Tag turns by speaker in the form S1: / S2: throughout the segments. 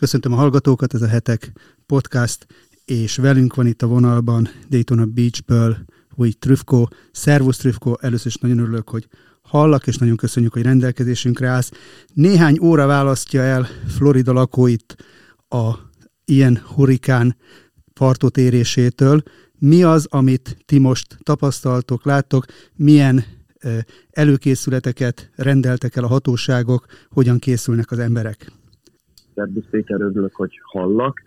S1: Köszöntöm a hallgatókat, ez a Hetek podcast, és velünk van itt a vonalban Daytona Beachből új Trüfko. Szervusz Trüfko, először is nagyon örülök, hogy hallak, és nagyon köszönjük, hogy rendelkezésünkre állsz. Néhány óra választja el Florida lakóit a ilyen hurikán partot érésétől. Mi az, amit ti most tapasztaltok, láttok, milyen előkészületeket rendeltek el a hatóságok, hogyan készülnek az emberek?
S2: Szerbusz örülök, hogy hallak.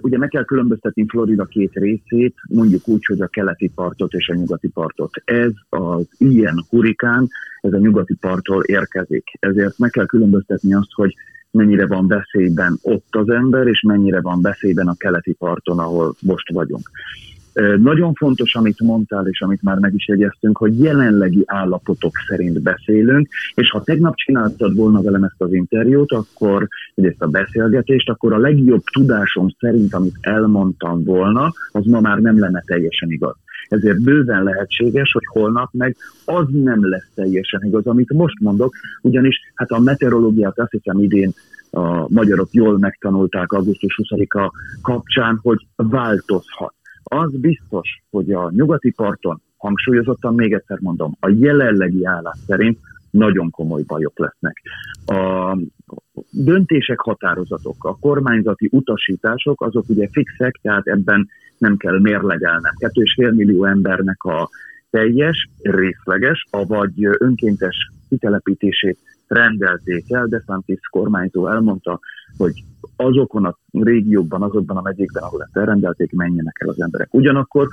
S2: Ugye meg kell különböztetni Florida két részét, mondjuk úgy, hogy a keleti partot és a nyugati partot. Ez az ilyen hurikán, ez a nyugati parttól érkezik. Ezért meg kell különböztetni azt, hogy mennyire van veszélyben ott az ember, és mennyire van veszélyben a keleti parton, ahol most vagyunk. Nagyon fontos, amit mondtál, és amit már meg is jegyeztünk, hogy jelenlegi állapotok szerint beszélünk, és ha tegnap csináltad volna velem ezt az interjút, akkor, vagy ezt a beszélgetést, akkor a legjobb tudásom szerint, amit elmondtam volna, az ma már nem lenne teljesen igaz. Ezért bőven lehetséges, hogy holnap meg az nem lesz teljesen igaz, amit most mondok, ugyanis hát a meteorológiát azt hiszem idén a magyarok jól megtanulták augusztus 20-a kapcsán, hogy változhat az biztos, hogy a nyugati parton, hangsúlyozottan még egyszer mondom, a jelenlegi állás szerint nagyon komoly bajok lesznek. A döntések, határozatok, a kormányzati utasítások, azok ugye fixek, tehát ebben nem kell mérlegelnem. 2,5 millió embernek a teljes, részleges, avagy önkéntes kitelepítését rendelték el, de Santis kormányzó elmondta, hogy azokon a régiókban, azokban a megyékben, ahol ezt elrendelték, menjenek el az emberek. Ugyanakkor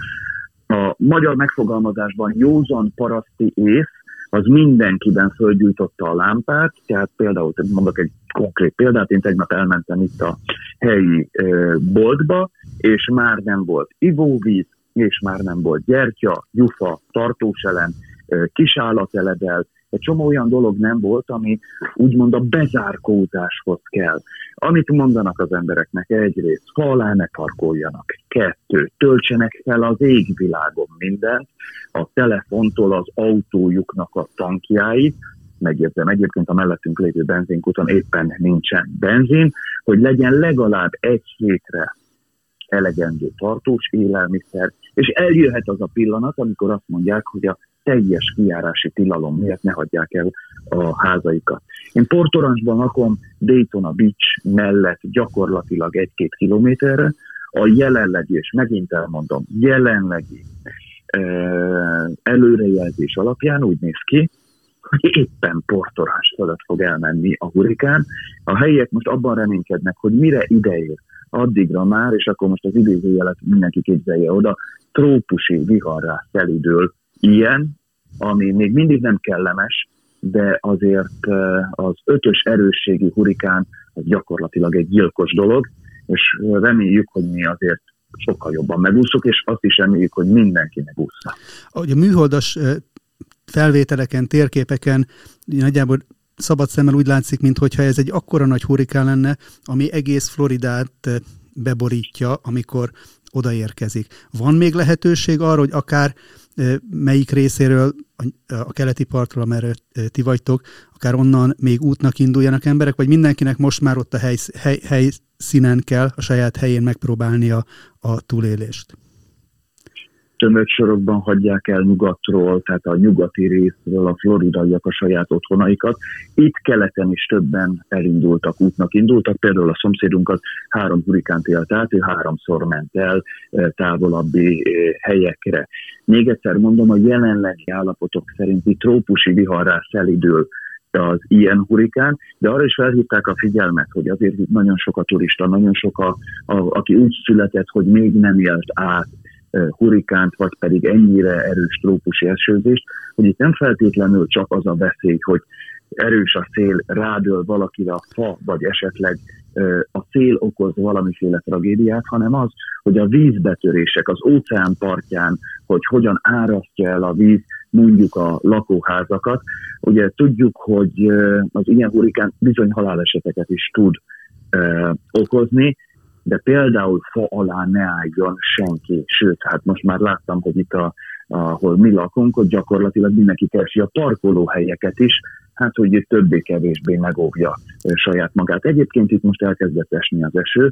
S2: a magyar megfogalmazásban józan paraszti ész, az mindenkiben fölgyújtotta a lámpát, tehát például mondok egy konkrét példát, én tegnap elmentem itt a helyi boltba, és már nem volt ivóvíz, és már nem volt gyertya, gyufa, tartóselem, kisálateledel, egy csomó olyan dolog nem volt, ami úgymond a bezárkózáshoz kell. Amit mondanak az embereknek, egyrészt, ha alá ne parkoljanak, kettő, töltsenek fel az égvilágon mindent, a telefontól az autójuknak a tankjáit, megjegyzem, egyébként a mellettünk lévő benzinkúton éppen nincsen benzin, hogy legyen legalább egy hétre elegendő tartós élelmiszer, és eljöhet az a pillanat, amikor azt mondják, hogy a teljes kiárási tilalom miatt ne hagyják el a házaikat. Én Port Orange-ban lakom Daytona Beach mellett gyakorlatilag egy-két kilométerre, a jelenlegi, és megint elmondom, jelenlegi előrejelzés alapján úgy néz ki, hogy éppen Port Orange fölött fog elmenni a hurikán. A helyiek most abban reménykednek, hogy mire ideér, addigra már, és akkor most az idézőjelet mindenki képzelje oda, trópusi viharrá szelidől ilyen, ami még mindig nem kellemes, de azért az ötös erősségi hurikán az gyakorlatilag egy gyilkos dolog, és reméljük, hogy mi azért sokkal jobban megúszunk, és azt is reméljük, hogy mindenki megúszza.
S1: Ahogy a műholdas felvételeken, térképeken nagyjából szabad szemmel úgy látszik, mintha ez egy akkora nagy hurikán lenne, ami egész Floridát beborítja, amikor odaérkezik. Van még lehetőség arra, hogy akár melyik részéről, a keleti partról, amerre ti vagytok, akár onnan még útnak induljanak emberek, vagy mindenkinek most már ott a hely, hely, helyszínen kell a saját helyén megpróbálni a, a túlélést?
S2: tömegsorokban hagyják el nyugatról, tehát a nyugati részről a floridaiak a saját otthonaikat. Itt keleten is többen elindultak, útnak indultak, például a szomszédunkat három hurikánt élt át, ő háromszor ment el eh, távolabbi eh, helyekre. Még egyszer mondom, a jelenlegi állapotok szerinti trópusi viharrá szelidül az ilyen hurikán, de arra is felhívták a figyelmet, hogy azért nagyon sok a turista, nagyon sok a, a, aki úgy született, hogy még nem élt át hurikánt, vagy pedig ennyire erős trópusi esőzést, hogy itt nem feltétlenül csak az a veszély, hogy erős a szél, rádől valakire a fa, vagy esetleg a szél okoz valamiféle tragédiát, hanem az, hogy a vízbetörések az óceán partján, hogy hogyan árasztja el a víz mondjuk a lakóházakat. Ugye tudjuk, hogy az ilyen hurikán bizony haláleseteket is tud okozni, de például fa alá ne álljon senki. Sőt, hát most már láttam, hogy itt a ahol mi lakunk, ott gyakorlatilag mindenki keresi a parkolóhelyeket is, hát hogy többé-kevésbé megóvja saját magát. Egyébként itt most elkezdett esni az eső,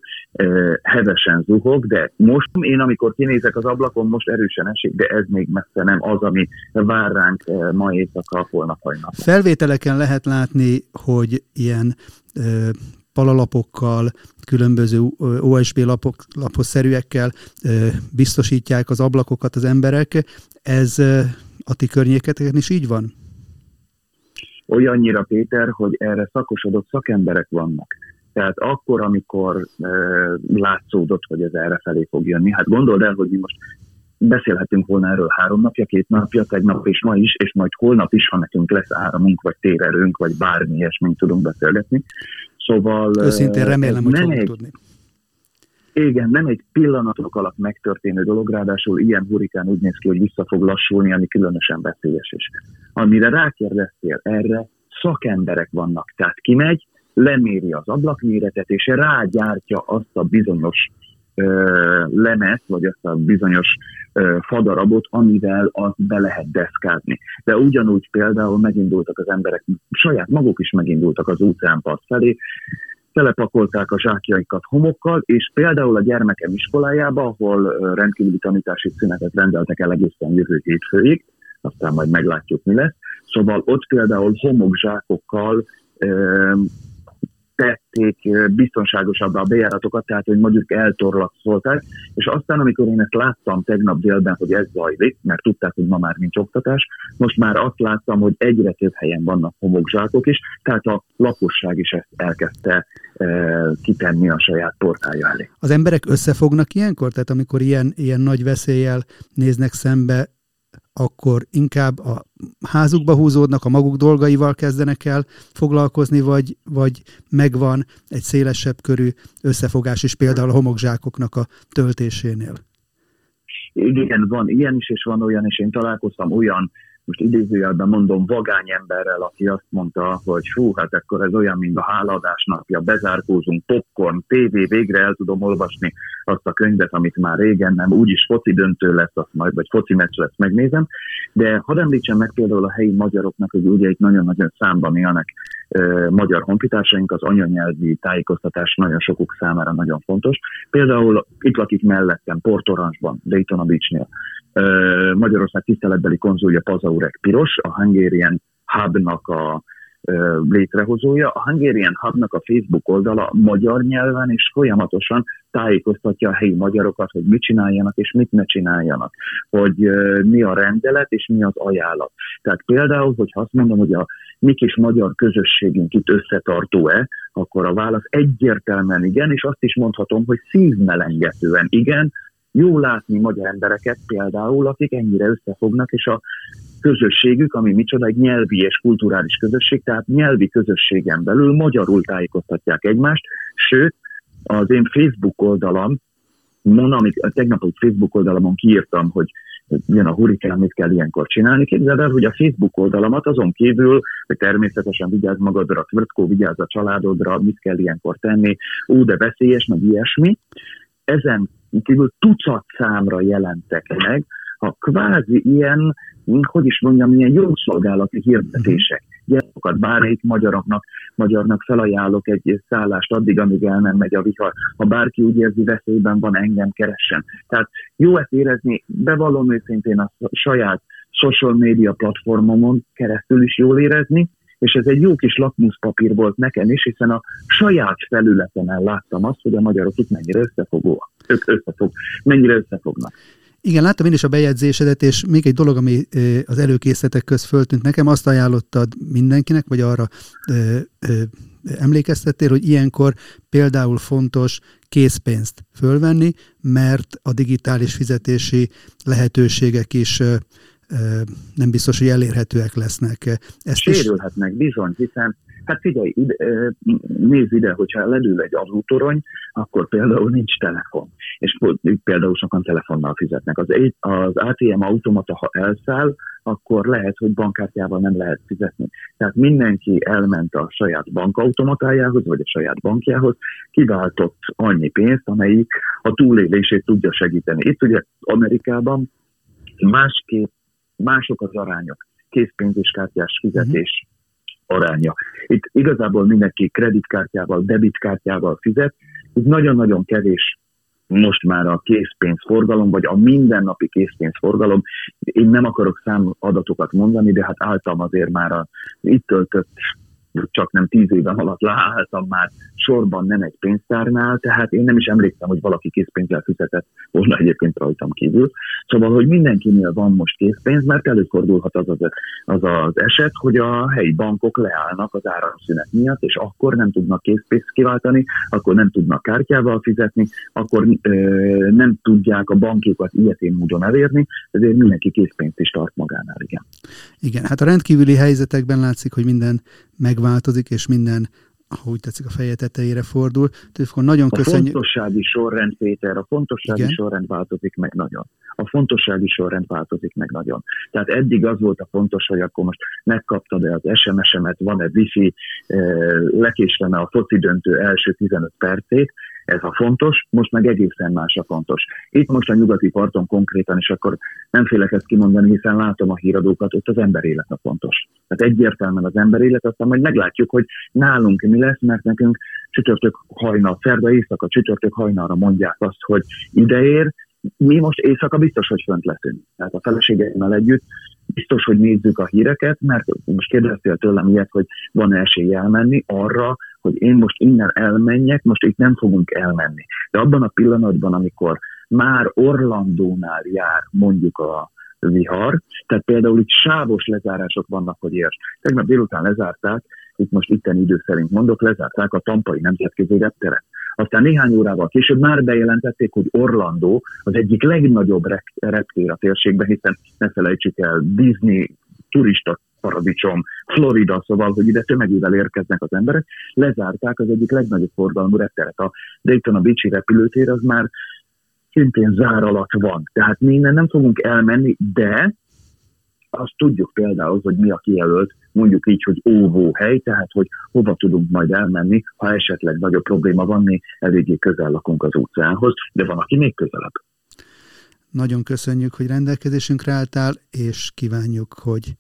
S2: hevesen zuhog, de most én, amikor kinézek az ablakon, most erősen esik, de ez még messze nem az, ami vár ránk ma éjszaka, holnap hajnap.
S1: Felvételeken lehet látni, hogy ilyen palalapokkal, különböző OSB lapok, laposszerűekkel biztosítják az ablakokat az emberek. Ez a ti környéketeken is így van?
S2: Olyannyira, Péter, hogy erre szakosodott szakemberek vannak. Tehát akkor, amikor e, látszódott, hogy ez erre felé fog jönni, hát gondold el, hogy mi most beszélhetünk volna erről három napja, két napja, tegnap és ma is, és majd holnap is, ha nekünk lesz áramunk, vagy térerőnk, vagy bármi ilyesmit tudunk beszélgetni. Szóval...
S1: Őszintén remélem, hogy nem egy, tudni.
S2: Igen, nem egy pillanatok alatt megtörténő dolog, ráadásul ilyen hurikán úgy néz ki, hogy vissza fog lassulni, ami különösen veszélyes is. Amire rákérdeztél, erre szakemberek vannak. Tehát kimegy, leméri az ablakméretet, és rágyártja azt a bizonyos lemet, vagy azt a bizonyos fadarabot, amivel azt be lehet deszkázni. De ugyanúgy például megindultak az emberek, saját maguk is megindultak az óceánpart felé, telepakolták a zsákjaikat homokkal, és például a gyermekem iskolájába, ahol rendkívüli tanítási szünetet rendeltek el egészen jövő hétfőig, aztán majd meglátjuk, mi lesz. Szóval ott például homokzsákokkal tették biztonságosabbá a bejáratokat, tehát hogy mondjuk eltorlakszolták, és aztán, amikor én ezt láttam tegnap délben, hogy ez zajlik, mert tudták, hogy ma már nincs oktatás, most már azt láttam, hogy egyre több helyen vannak homokzsákok is, tehát a lakosság is ezt elkezdte e, kitenni a saját portája elé.
S1: Az emberek összefognak ilyenkor? Tehát amikor ilyen, ilyen nagy veszéllyel néznek szembe, akkor inkább a házukba húzódnak, a maguk dolgaival kezdenek el foglalkozni, vagy, vagy megvan egy szélesebb körű összefogás is például a homokzsákoknak a töltésénél?
S2: Igen, van ilyen is, és van olyan, és én találkoztam olyan most idézőjelben mondom, vagány emberrel, aki azt mondta, hogy hú, hát akkor ez olyan, mint a háladás napja, bezárkózunk, popcorn, tévé, végre el tudom olvasni azt a könyvet, amit már régen nem, úgyis foci döntő lesz, azt majd, vagy foci meccs lesz, megnézem. De hadd említsem meg például a helyi magyaroknak, hogy ugye itt nagyon-nagyon számban élnek e, magyar honfitársaink, az anyanyelvi tájékoztatás nagyon sokuk számára nagyon fontos. Például itt lakik mellettem, Port Orange-ban, Daytona Beach-nél Magyarország tiszteletbeli konzulja Pazaurek Piros, a Hungarian Hubnak a létrehozója. A Hungarian Hubnak a Facebook oldala magyar nyelven és folyamatosan tájékoztatja a helyi magyarokat, hogy mit csináljanak és mit ne csináljanak, hogy mi a rendelet és mi az ajánlat. Tehát például, hogyha azt mondom, hogy a mi kis magyar közösségünk itt összetartó-e, akkor a válasz egyértelműen igen, és azt is mondhatom, hogy szívmelengetően igen, jó látni magyar embereket például, akik ennyire összefognak, és a közösségük, ami micsoda, egy nyelvi és kulturális közösség, tehát nyelvi közösségen belül magyarul tájékoztatják egymást, sőt, az én Facebook oldalam, mon, amit tegnap egy Facebook oldalamon kiírtam, hogy jön a hurikán, mit kell ilyenkor csinálni. Képzeld el, hogy a Facebook oldalamat azon kívül, hogy természetesen vigyázz magadra, Tvörtkó vigyázz a családodra, mit kell ilyenkor tenni, ú, de veszélyes, meg ilyesmi. Ezen kívül tucat számra jelentek meg, a kvázi ilyen, hogy is mondjam, ilyen jószolgálati hirdetések. Gyermekokat bármelyik magyaroknak, magyarnak felajánlok egy szállást addig, amíg el nem megy a vihar. Ha bárki úgy érzi veszélyben van, engem keressen. Tehát jó ezt érezni, bevallom őszintén a saját social media platformomon keresztül is jól érezni, és ez egy jó kis lakmuszpapír volt nekem is, hiszen a saját felületemen láttam azt, hogy a magyarok itt mennyire összefogóak. Ők összefog, mennyire összefognak.
S1: Igen, láttam én is a bejegyzésedet, és még egy dolog, ami az előkészletek köz föltűnt nekem, azt ajánlottad mindenkinek, vagy arra ö, ö, emlékeztettél, hogy ilyenkor például fontos készpénzt fölvenni, mert a digitális fizetési lehetőségek is nem biztos, hogy elérhetőek lesznek.
S2: Ezt Sérülhetnek, is... bizony, hiszen Hát figyelj, ide, nézd ide, hogyha ledül egy adótorony, akkor például nincs telefon. És például sokan telefonnal fizetnek. Az, az ATM automata, ha elszáll, akkor lehet, hogy bankkártyával nem lehet fizetni. Tehát mindenki elment a saját bankautomatájához, vagy a saját bankjához, kiváltott annyi pénzt, amelyik a túlélését tudja segíteni. Itt ugye Amerikában másképp, mások az arányok, készpénz és kártyás fizetés uh-huh. aránya. Itt igazából mindenki kreditkártyával, debitkártyával fizet, itt nagyon-nagyon kevés most már a készpénzforgalom, vagy a mindennapi készpénzforgalom. Én nem akarok számadatokat mondani, de hát álltam azért már a itt töltött csak nem tíz éven alatt leálltam már sorban nem egy pénztárnál, tehát én nem is emlékszem, hogy valaki készpénzzel fizetett volna egyébként rajtam kívül. Szóval, hogy mindenkinél van most készpénz, mert előfordulhat az az, az, az eset, hogy a helyi bankok leállnak az áramszünet miatt, és akkor nem tudnak készpénzt kiváltani, akkor nem tudnak kártyával fizetni, akkor ö, nem tudják a bankjukat ilyetén módon elérni, ezért mindenki készpénzt is tart magánál, igen.
S1: Igen, hát a rendkívüli helyzetekben látszik, hogy minden megváltozik, és minden ha úgy tetszik, a feje tetejére fordul. Tehát akkor nagyon
S2: a köszönjük. fontossági sorrend, Péter, a fontossági Igen? sorrend változik meg nagyon. A fontossági sorrend változik meg nagyon. Tehát eddig az volt a fontos, hogy akkor most megkaptad-e az SMS-emet, van-e wifi, eh, lekéslem a foci döntő első 15 percét, ez a fontos, most meg egészen más a fontos. Itt most a nyugati parton konkrétan, és akkor nem félek ezt kimondani, hiszen látom a híradókat, ott az élet a fontos. Tehát egyértelműen az élet, aztán majd meglátjuk, hogy nálunk mi lesz, mert nekünk csütörtök hajnal, szerda éjszaka csütörtök hajnalra mondják azt, hogy ideér, mi most éjszaka biztos, hogy fönt leszünk. Tehát a feleségeimmel együtt biztos, hogy nézzük a híreket, mert most kérdeztél tőlem ilyet, hogy van-e esély elmenni arra, hogy én most innen elmenjek, most itt nem fogunk elmenni. De abban a pillanatban, amikor már Orlandónál jár mondjuk a vihar, tehát például itt sávos lezárások vannak, hogy érts. Tegnap délután lezárták, itt most itten idő szerint mondok, lezárták a Tampai Nemzetközi Repteret. Aztán néhány órával később már bejelentették, hogy Orlandó az egyik legnagyobb reptér a térségben, hiszen ne felejtsük el, Disney turista paradicsom, Florida, szóval, hogy ide tömegével érkeznek az emberek, lezárták az egyik legnagyobb forgalmú repteret. A Dayton a Beachy repülőtér az már szintén zár alatt van. Tehát mi innen nem fogunk elmenni, de azt tudjuk például, hogy mi a kijelölt, mondjuk így, hogy óvó hely, tehát hogy hova tudunk majd elmenni, ha esetleg nagyobb probléma van, mi eléggé közel lakunk az óceánhoz, de van, aki még közelebb.
S1: Nagyon köszönjük, hogy rendelkezésünkre álltál, és kívánjuk, hogy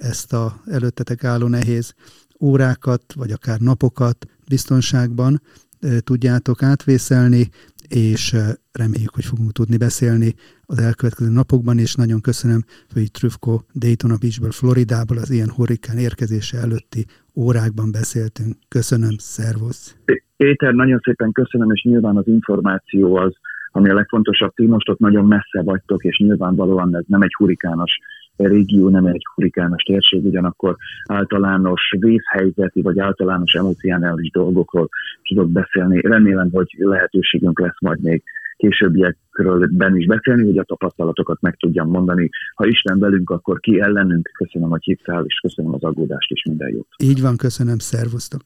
S1: ezt a előttetek álló nehéz órákat, vagy akár napokat biztonságban e, tudjátok átvészelni, és reméljük, hogy fogunk tudni beszélni az elkövetkező napokban, és nagyon köszönöm, hogy Trufko Daytona Beachből, Floridából az ilyen hurrikán érkezése előtti órákban beszéltünk. Köszönöm, szervusz!
S2: Péter, nagyon szépen köszönöm, és nyilván az információ az, ami a legfontosabb, ti most ott nagyon messze vagytok, és nyilvánvalóan ez nem egy hurikános régió, nem egy hurikános térség, ugyanakkor általános vészhelyzeti vagy általános emocionális dolgokról tudok beszélni. Remélem, hogy lehetőségünk lesz majd még későbbiekről ben is beszélni, hogy a tapasztalatokat meg tudjam mondani. Ha Isten velünk, akkor ki ellenünk. Köszönöm, hogy hívtál, és köszönöm az aggódást is, minden jót.
S1: Így van, köszönöm, szervusztok.